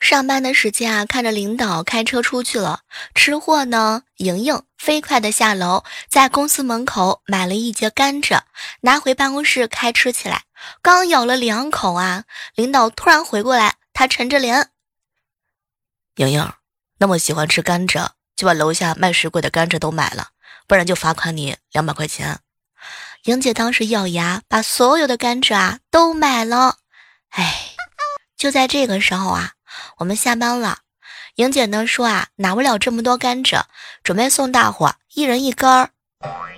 上班的时间啊，看着领导开车出去了，吃货呢，莹莹飞快的下楼，在公司门口买了一节甘蔗，拿回办公室开吃起来。刚咬了两口啊，领导突然回过来，他沉着脸：“莹莹，那么喜欢吃甘蔗，就把楼下卖水果的甘蔗都买了，不然就罚款你两百块钱。”莹姐当时咬牙，把所有的甘蔗啊都买了。哎，就在这个时候啊。我们下班了，莹姐呢说啊，拿不了这么多甘蔗，准备送大伙一人一根儿。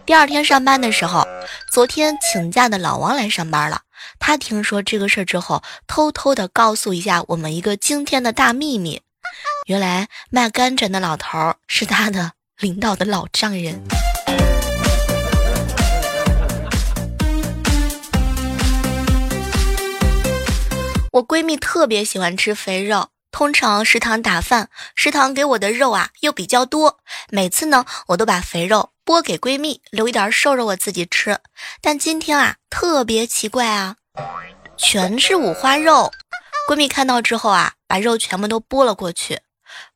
第二天上班的时候，昨天请假的老王来上班了。他听说这个事儿之后，偷偷的告诉一下我们一个惊天的大秘密：原来卖甘蔗的老头是他的领导的老丈人。我闺蜜特别喜欢吃肥肉，通常食堂打饭，食堂给我的肉啊又比较多，每次呢我都把肥肉拨给闺蜜，留一点瘦肉我自己吃。但今天啊特别奇怪啊，全是五花肉。闺蜜看到之后啊，把肉全部都拨了过去。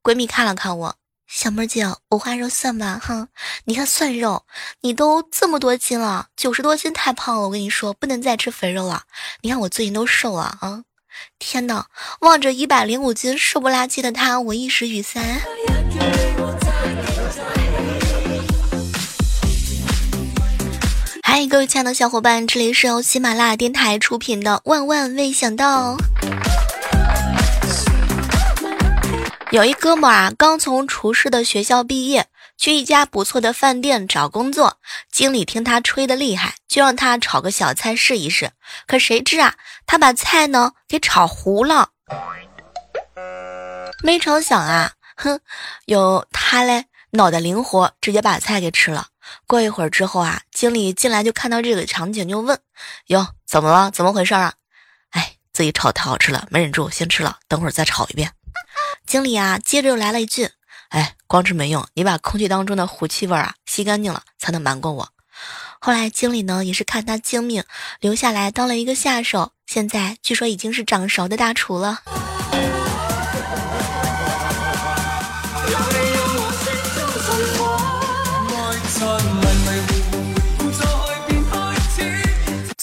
闺蜜看了看我，小妹儿姐，五花肉算吧，哼，你看蒜肉，你都这么多斤了，九十多斤太胖了，我跟你说不能再吃肥肉了。你看我最近都瘦了啊。天哪！望着一百零五斤瘦不拉几的他，我一时语塞。嗨，各位亲爱的小伙伴，这里是由喜马拉雅电台出品的《万万没想到》。有一哥们儿啊，刚从厨师的学校毕业。去一家不错的饭店找工作，经理听他吹的厉害，就让他炒个小菜试一试。可谁知啊，他把菜呢给炒糊了。没成想啊，哼，有他嘞，脑袋灵活，直接把菜给吃了。过一会儿之后啊，经理进来就看到这个场景，就问：“哟，怎么了？怎么回事啊？”哎，自己炒太好吃了，没忍住先吃了，等会儿再炒一遍。经理啊，接着又来了一句。哎，光吃没用，你把空气当中的糊气味啊吸干净了，才能瞒过我。后来经理呢也是看他精明，留下来当了一个下手，现在据说已经是掌勺的大厨了。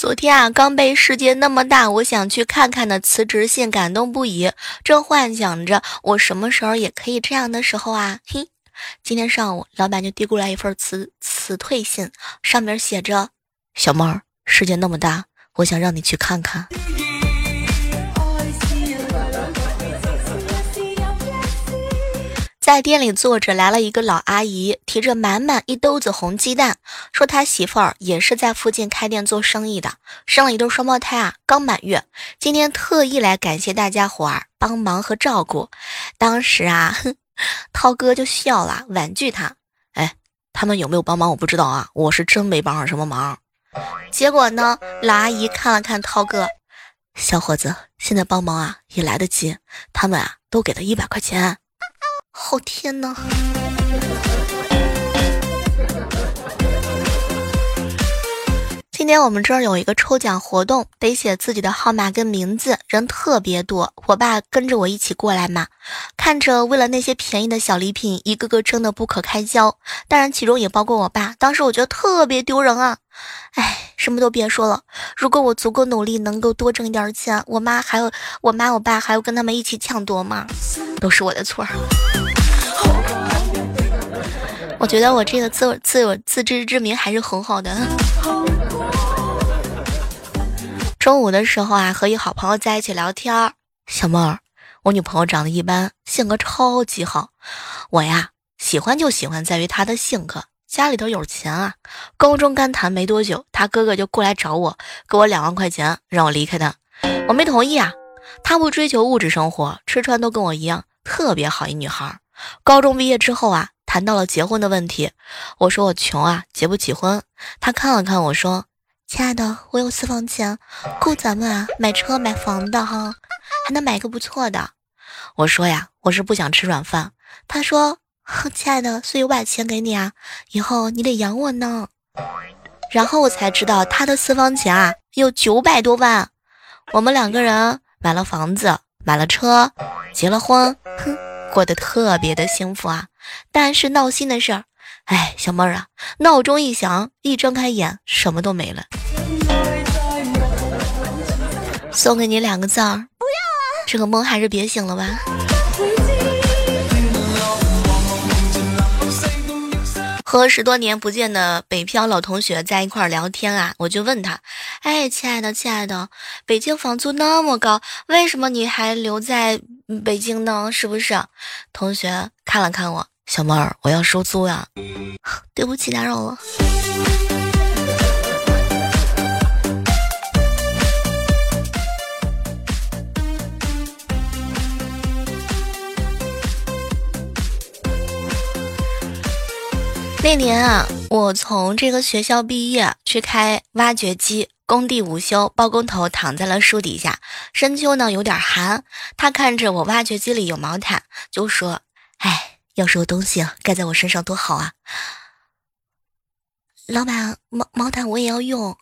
昨天啊，刚被世界那么大，我想去看看的辞职信感动不已，正幻想着我什么时候也可以这样的时候啊，嘿，今天上午老板就递过来一份辞辞退信，上面写着：“小猫，世界那么大，我想让你去看看。”在店里坐着，来了一个老阿姨，提着满满一兜子红鸡蛋，说他媳妇儿也是在附近开店做生意的，生了一对双胞胎啊，刚满月，今天特意来感谢大家伙儿帮忙和照顾。当时啊，哼涛哥就笑了，婉拒他：“哎，他们有没有帮忙我不知道啊，我是真没帮上什么忙。”结果呢，老阿姨看了看涛哥，小伙子，现在帮忙啊也来得及，他们啊都给他一百块钱。好天呐！今天我们这儿有一个抽奖活动，得写自己的号码跟名字，人特别多。我爸跟着我一起过来嘛，看着为了那些便宜的小礼品，一个个争得不可开交。当然，其中也包括我爸。当时我觉得特别丢人啊！哎，什么都别说了，如果我足够努力，能够多挣一点钱，我妈还有我妈我爸还要跟他们一起抢夺吗？都是我的错。我觉得我这个自自有自知之明还是很好的。中午的时候啊，和一好朋友在一起聊天儿。小妹儿，我女朋友长得一般，性格超级好。我呀，喜欢就喜欢在于她的性格。家里头有钱啊。高中刚谈没多久，他哥哥就过来找我，给我两万块钱，让我离开他。我没同意啊。他不追求物质生活，吃穿都跟我一样，特别好一女孩。高中毕业之后啊。谈到了结婚的问题，我说我穷啊，结不起婚。他看了看我说：“亲爱的，我有私房钱，够咱们啊买车买房的哈，还能买个不错的。”我说呀，我是不想吃软饭。他说：“亲爱的，所以我把钱给你啊，以后你得养我呢。然后我才知道他的私房钱啊有九百多万，我们两个人买了房子，买了车，结了婚，哼，过得特别的幸福啊。但是闹心的事儿，哎，小妹儿啊，闹钟一响，一睁开眼，什么都没了。送给你两个字儿，不要啊！这个梦还是别醒了吧。和十多年不见的北漂老同学在一块聊天啊，我就问他：“哎，亲爱的，亲爱的，北京房租那么高，为什么你还留在北京呢？是不是？”同学看了看我，小妹儿，我要收租呀。对不起，打扰了。那年啊，我从这个学校毕业，去开挖掘机，工地午休，包工头躺在了树底下，深秋呢有点寒，他看着我挖掘机里有毛毯，就说：“哎，要是有东西盖在我身上多好啊！”老板，毛毛毯我也要用。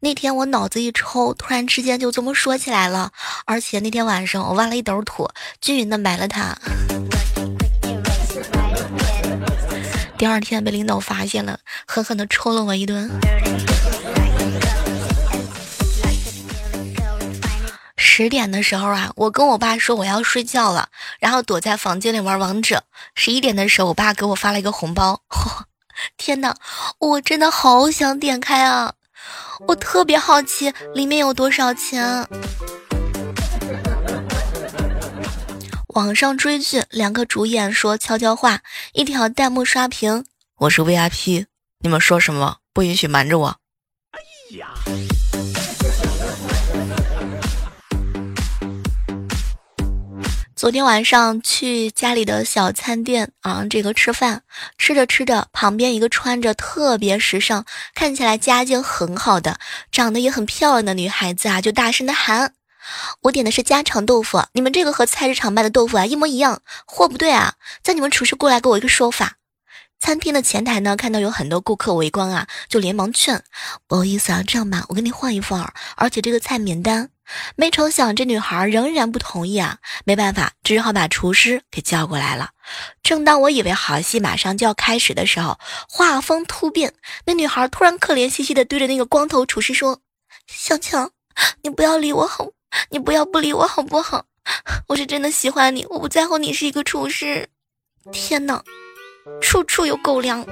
那天我脑子一抽，突然之间就这么说起来了，而且那天晚上我挖了一斗土，均匀的埋了它。第二天被领导发现了，狠狠地抽了我一顿。十点的时候啊，我跟我爸说我要睡觉了，然后躲在房间里玩王者。十一点的时候，我爸给我发了一个红包。天哪，我真的好想点开啊！我特别好奇里面有多少钱。网上追剧，两个主演说悄悄话，一条弹幕刷屏：“我是 VIP，你们说什么不允许瞒着我。”哎呀！昨天晚上去家里的小餐店啊，这个吃饭，吃着吃着，旁边一个穿着特别时尚、看起来家境很好的、长得也很漂亮的女孩子啊，就大声的喊。我点的是家常豆腐，你们这个和菜市场卖的豆腐啊一模一样，货不对啊！叫你们厨师过来给我一个说法。餐厅的前台呢，看到有很多顾客围观啊，就连忙劝：“不好意思啊，这样吧，我给你换一份儿，而且这个菜免单。”没成想这女孩仍然不同意啊，没办法，只好把厨师给叫过来了。正当我以为好戏马上就要开始的时候，画风突变，那女孩突然可怜兮兮的对着那个光头厨师说：“小强，你不要理我好。”你不要不理我好不好？我是真的喜欢你，我不在乎你是一个厨师。天哪，处处有狗粮。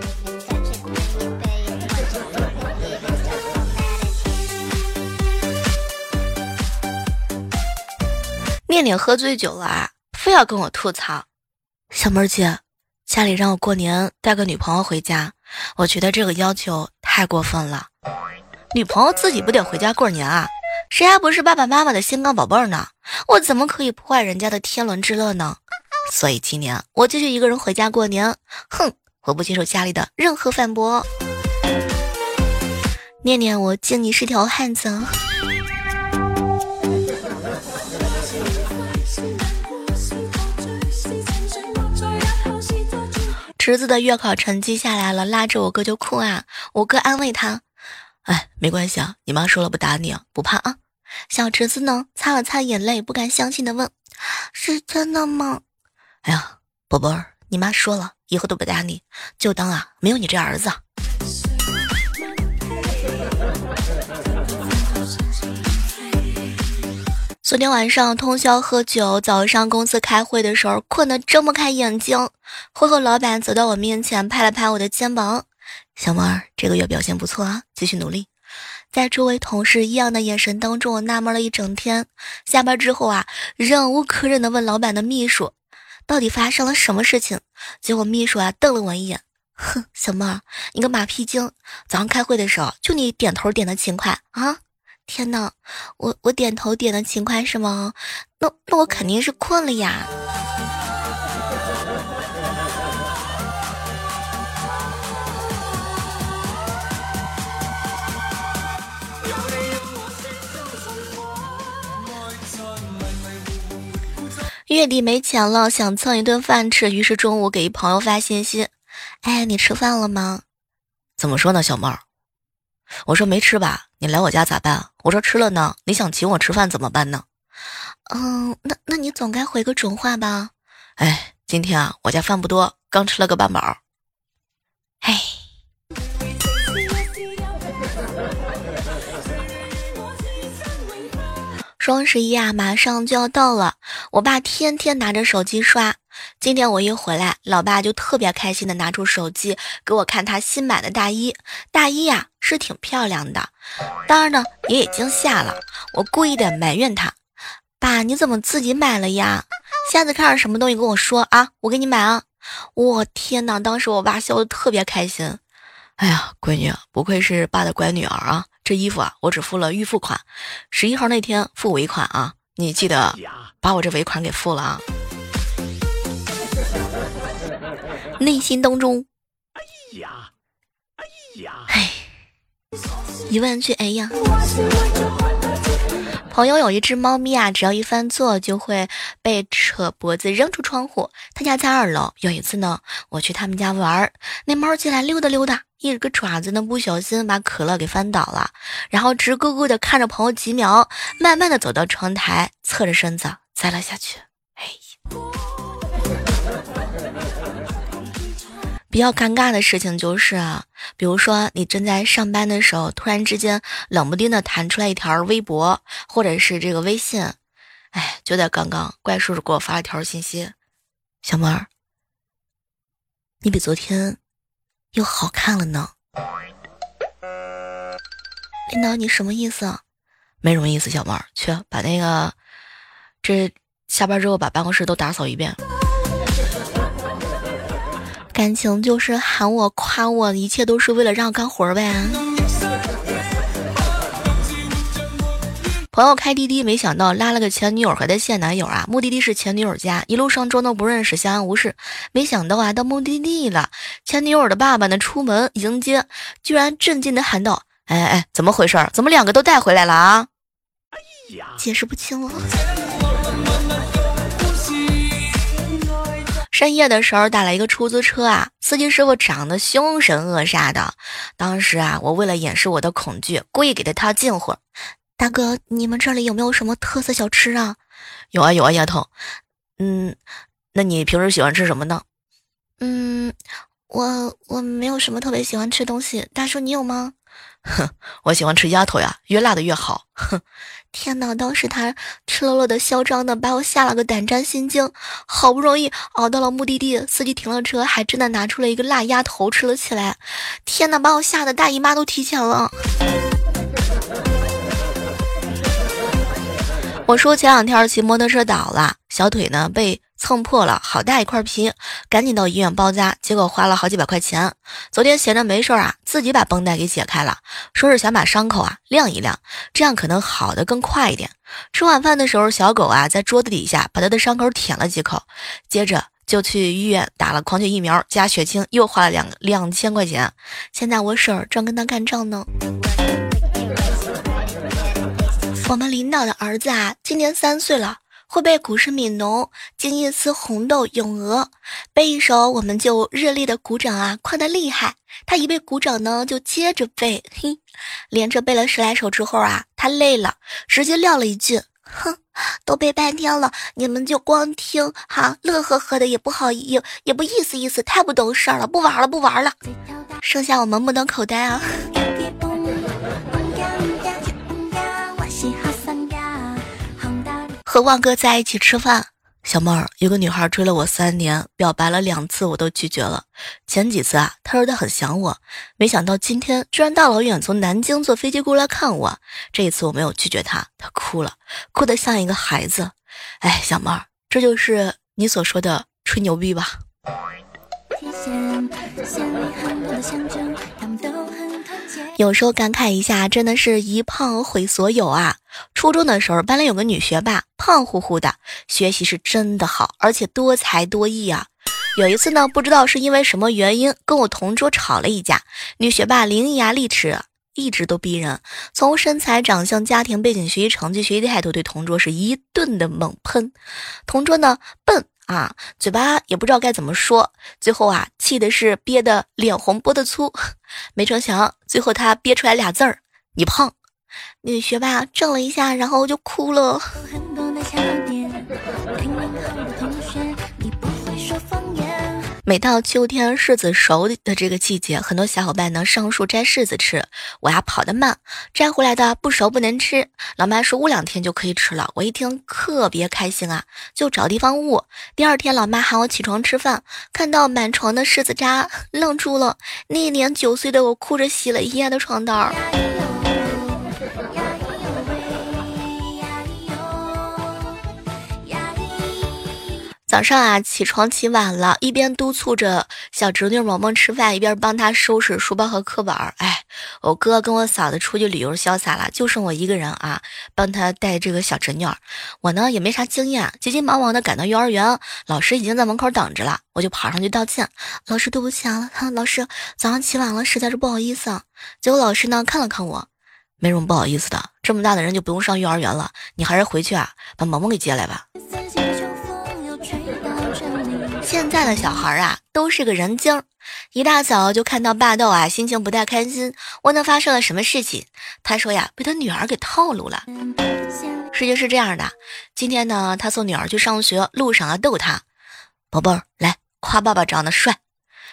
念念喝醉酒了啊，非要跟我吐槽。小妹儿姐，家里让我过年带个女朋友回家，我觉得这个要求太过分了。女朋友自己不得回家过年啊？谁还不是爸爸妈妈的心肝宝贝儿呢？我怎么可以破坏人家的天伦之乐呢？所以今年我继续一个人回家过年。哼，我不接受家里的任何反驳。念念，我敬你是条汉子。侄子的月考成绩下来了，拉着我哥就哭啊。我哥安慰他。哎，没关系啊，你妈说了不打你啊，不怕啊。小侄子呢，擦了擦眼泪，不敢相信的问：“是真的吗？”哎呀，宝贝儿，你妈说了，以后都不打你，就当啊没有你这儿子。昨天晚上通宵喝酒，早上公司开会的时候困得睁不开眼睛。会后老板走到我面前，拍了拍我的肩膀。小妹儿，这个月表现不错啊，继续努力。在周围同事异样的眼神当中，我纳闷了一整天。下班之后啊，忍无可忍的问老板的秘书，到底发生了什么事情？结果秘书啊瞪了我一眼，哼，小妹儿，你个马屁精！早上开会的时候，就你点头点的勤快啊！天哪，我我点头点的勤快是吗？那那我肯定是困了呀。月底没钱了，想蹭一顿饭吃，于是中午给一朋友发信息：“哎，你吃饭了吗？”怎么说呢，小妹儿？我说没吃吧，你来我家咋办？我说吃了呢，你想请我吃饭怎么办呢？嗯，那那你总该回个准话吧？哎，今天啊，我家饭不多，刚吃了个半饱。哎。双十一啊，马上就要到了，我爸天天拿着手机刷。今天我一回来，老爸就特别开心的拿出手机给我看他新买的大衣。大衣呀是挺漂亮的，当然呢也已经下了。我故意的埋怨他：“爸，你怎么自己买了呀？下次看上什么东西跟我说啊，我给你买啊！”我天哪，当时我爸笑的特别开心。哎呀，闺女，不愧是爸的乖女儿啊！这衣服啊，我只付了预付款，十一号那天付尾款啊，你记得把我这尾款给付了啊。内心当中，哎呀，哎呀，哎，一万句，哎呀。朋友有一只猫咪啊，只要一犯错就会被扯脖子扔出窗户。他家在二楼。有一次呢，我去他们家玩儿，那猫进来溜达溜达，一个爪子呢不小心把可乐给翻倒了，然后直勾勾的看着朋友几秒，慢慢的走到窗台，侧着身子栽了下去。哎呀。比较尴尬的事情就是啊，比如说你正在上班的时候，突然之间冷不丁的弹出来一条微博，或者是这个微信，哎，就在刚刚，怪叔叔给我发了条信息：“小妹儿，你比昨天又好看了呢。”领导，你什么意思？没什么意思，小妹儿，去把那个这下班之后把办公室都打扫一遍。感情就是喊我夸我，一切都是为了让我干活呗。朋友开滴滴，没想到拉了个前女友和他现男友啊，目的地是前女友家，一路上装作不认识，相安无事。没想到啊，到目的地了，前女友的爸爸呢出门迎接，居然震惊的喊道：“哎哎，怎么回事？怎么两个都带回来了啊？”哎呀，解释不清了。深夜的时候打了一个出租车啊，司机师傅长得凶神恶煞的。当时啊，我为了掩饰我的恐惧，故意给他套近乎。大哥，你们这里有没有什么特色小吃啊？有啊有啊，丫头。嗯，那你平时喜欢吃什么呢？嗯，我我没有什么特别喜欢吃东西。大叔，你有吗？哼，我喜欢吃鸭头呀，越辣的越好。哼。天哪！当时他赤裸裸的、嚣张的，把我吓了个胆战心惊。好不容易熬到了目的地，司机停了车，还真的拿出了一个辣鸭头吃了起来。天哪！把我吓得大姨妈都提前了。我说前两天骑摩托车倒了，小腿呢被。蹭破了，好大一块皮，赶紧到医院包扎，结果花了好几百块钱。昨天闲着没事啊，自己把绷带给解开了，说是想把伤口啊晾一晾，这样可能好的更快一点。吃晚饭的时候，小狗啊在桌子底下把它的伤口舔了几口，接着就去医院打了狂犬疫苗加血清，又花了两两千块钱。现在我婶儿正跟他干仗呢。我们领导的儿子啊，今年三岁了。会背古诗悯农，静夜思红豆咏鹅，背一首我们就热烈的鼓掌啊，夸的厉害。他一背鼓掌呢，就接着背，嘿，连着背了十来首之后啊，他累了，直接撂了一句：“哼，都背半天了，你们就光听哈，乐呵呵的也不好意也不意思意思，太不懂事儿了，不玩了不玩了，剩下我们目瞪口呆啊。”和旺哥在一起吃饭，小妹儿有个女孩追了我三年，表白了两次，我都拒绝了。前几次啊，她说她很想我，没想到今天居然大老远从南京坐飞机过来看我。这一次我没有拒绝她，她哭了，哭得像一个孩子。哎，小妹儿，这就是你所说的吹牛逼吧？有时候感慨一下，真的是一胖毁所有啊！初中的时候，班里有个女学霸，胖乎乎的，学习是真的好，而且多才多艺啊。有一次呢，不知道是因为什么原因，跟我同桌吵了一架，女学霸伶牙俐齿，一直都逼人，从身材、长相、家庭背景、学习成绩、学习态度，对同桌是一顿的猛喷。同桌呢，笨啊，嘴巴也不知道该怎么说，最后啊，气的是憋得脸红脖子粗。没成想，最后他憋出来俩字儿：你胖。女学霸怔了一下，然后就哭了。每到秋天柿子熟的这个季节，很多小伙伴呢上树摘柿子吃。我呀跑得慢，摘回来的不熟不能吃。老妈说捂两天就可以吃了。我一听特别开心啊，就找地方捂。第二天，老妈喊我起床吃饭，看到满床的柿子渣，愣住了。那年九岁的我哭着洗了一夜的床单。早上啊，起床起晚了，一边督促着小侄女萌萌吃饭，一边帮她收拾书包和课本儿。哎，我哥跟我嫂子出去旅游潇洒了，就剩我一个人啊，帮她带这个小侄女儿。我呢也没啥经验，急急忙忙的赶到幼儿园，老师已经在门口等着了，我就跑上去道歉：“老师，对不起啊，老师早上起晚了，实在是不好意思。”啊。结果老师呢看了看我，没什么不好意思的，这么大的人就不用上幼儿园了，你还是回去啊，把萌萌给接来吧。现在的小孩啊，都是个人精，一大早就看到霸道啊，心情不太开心。问他发生了什么事情，他说呀，被他女儿给套路了。事情是这样的，今天呢，他送女儿去上学，路上啊逗她，宝贝儿，来夸爸爸长得帅。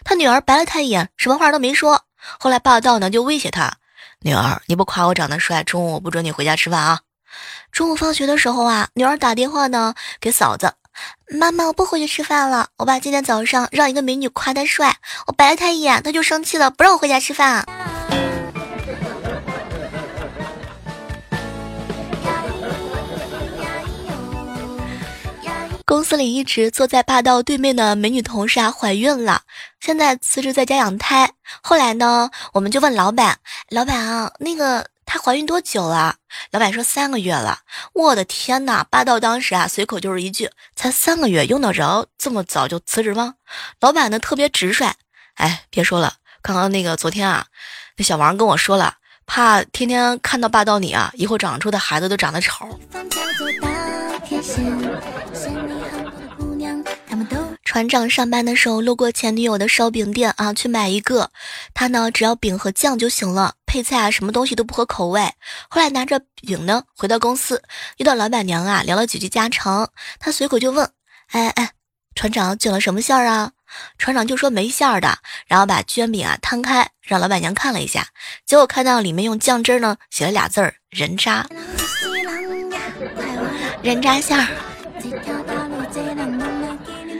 他女儿白了他一眼，什么话都没说。后来霸道呢就威胁他，女儿，你不夸我长得帅，中午我不准你回家吃饭啊。中午放学的时候啊，女儿打电话呢给嫂子。妈妈，我不回去吃饭了。我爸今天早上让一个美女夸他帅，我白了他一眼，他就生气了，不让我回家吃饭。公司里一直坐在霸道对面的美女同事啊，怀孕了，现在辞职在家养胎。后来呢，我们就问老板，老板啊，那个。她怀孕多久了？老板说三个月了。我的天哪！霸道当时啊，随口就是一句：“才三个月，用得着这么早就辞职吗？”老板呢特别直率。哎，别说了，刚刚那个昨天啊，那小王跟我说了，怕天天看到霸道你啊，以后长出的孩子都长得丑。船长上班的时候路过前女友的烧饼店啊，去买一个。他呢，只要饼和酱就行了，配菜啊，什么东西都不合口味。后来拿着饼呢，回到公司，遇到老板娘啊，聊了几句家常。他随口就问：“哎哎，船长卷了什么馅儿啊？”船长就说没馅儿的，然后把卷饼啊摊开，让老板娘看了一下，结果看到里面用酱汁呢写了俩字儿：人渣。人渣馅儿。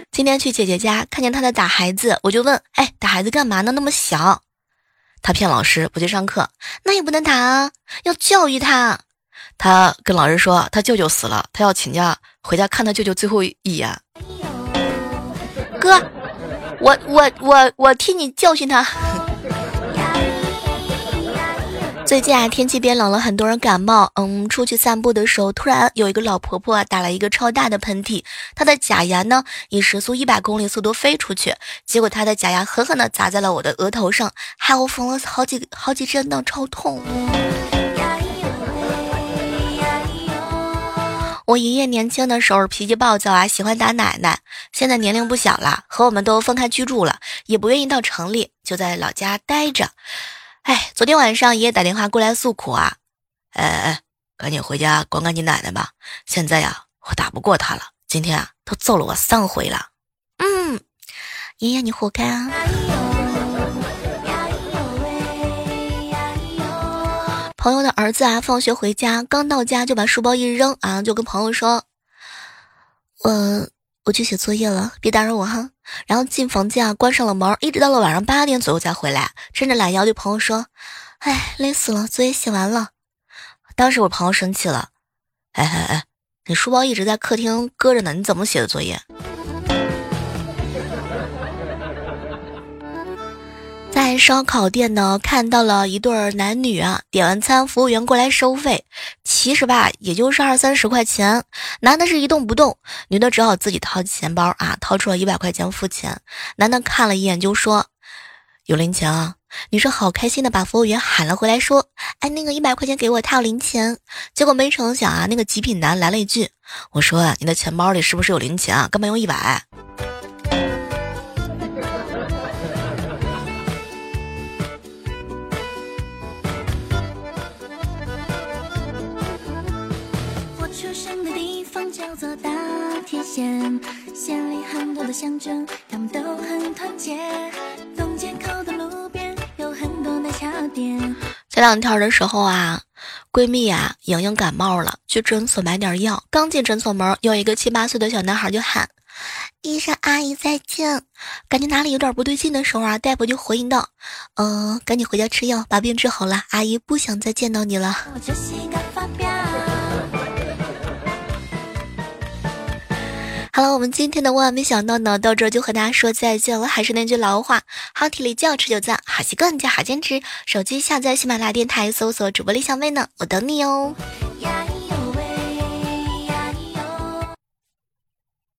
今天去姐姐家，看见她在打孩子，我就问：“哎，打孩子干嘛呢？那么小？”他骗老师不去上课，那也不能打啊，要教育他。他跟老师说他舅舅死了，他要请假回家看他舅舅最后一眼。哥，我我我我替你教训他。最近啊，天气变冷了，很多人感冒。嗯，出去散步的时候，突然有一个老婆婆打了一个超大的喷嚏，她的假牙呢以时速一百公里速度飞出去，结果她的假牙狠狠地砸在了我的额头上，害我缝了好几好几针呢，超痛。我爷爷年轻的时候脾气暴躁啊，喜欢打奶奶，现在年龄不小了，和我们都分开居住了，也不愿意到城里，就在老家待着。哎，昨天晚上爷爷打电话过来诉苦啊，哎哎，赶紧回家管管你奶奶吧。现在呀，我打不过他了，今天啊，都揍了我三回了。嗯，爷爷你活该啊。朋友的儿子啊，放学回家刚到家就把书包一扔啊，就跟朋友说，我。我去写作业了，别打扰我哈。然后进房间啊，关上了门，一直到了晚上八点左右才回来，伸着懒腰对朋友说：“哎，累死了，作业写完了。”当时我朋友生气了：“哎哎哎，你书包一直在客厅搁着呢，你怎么写的作业？”在烧烤店呢，看到了一对男女啊，点完餐，服务员过来收费，其实吧，也就是二三十块钱。男的是一动不动，女的只好自己掏钱包啊，掏出了一百块钱付钱。男的看了一眼就说：“有零钱啊。”女生好开心的把服务员喊了回来，说：“哎，那个一百块钱给我，他有零钱。”结果没成想啊，那个极品男来了一句：“我说啊你的钱包里是不是有零钱啊？干嘛用一百？”县里很多的乡镇，他们都很团结。东街口的路边有很多奶茶店。前两天的时候啊，闺蜜啊，莹莹感冒了，去诊所买点药。刚进诊所门，有一个七八岁的小男孩就喊：“医生阿姨再见。”感觉哪里有点不对劲的时候啊，大夫就回应道：“嗯，赶紧回家吃药，把病治好了。阿姨不想再见到你了。”好了，我们今天的万万没想到呢，到这就和大家说再见了。还是那句老话，好体力就要持久战，好习惯就好坚持。手机下载喜马拉雅电台，搜索主播李小妹呢，我等你哦。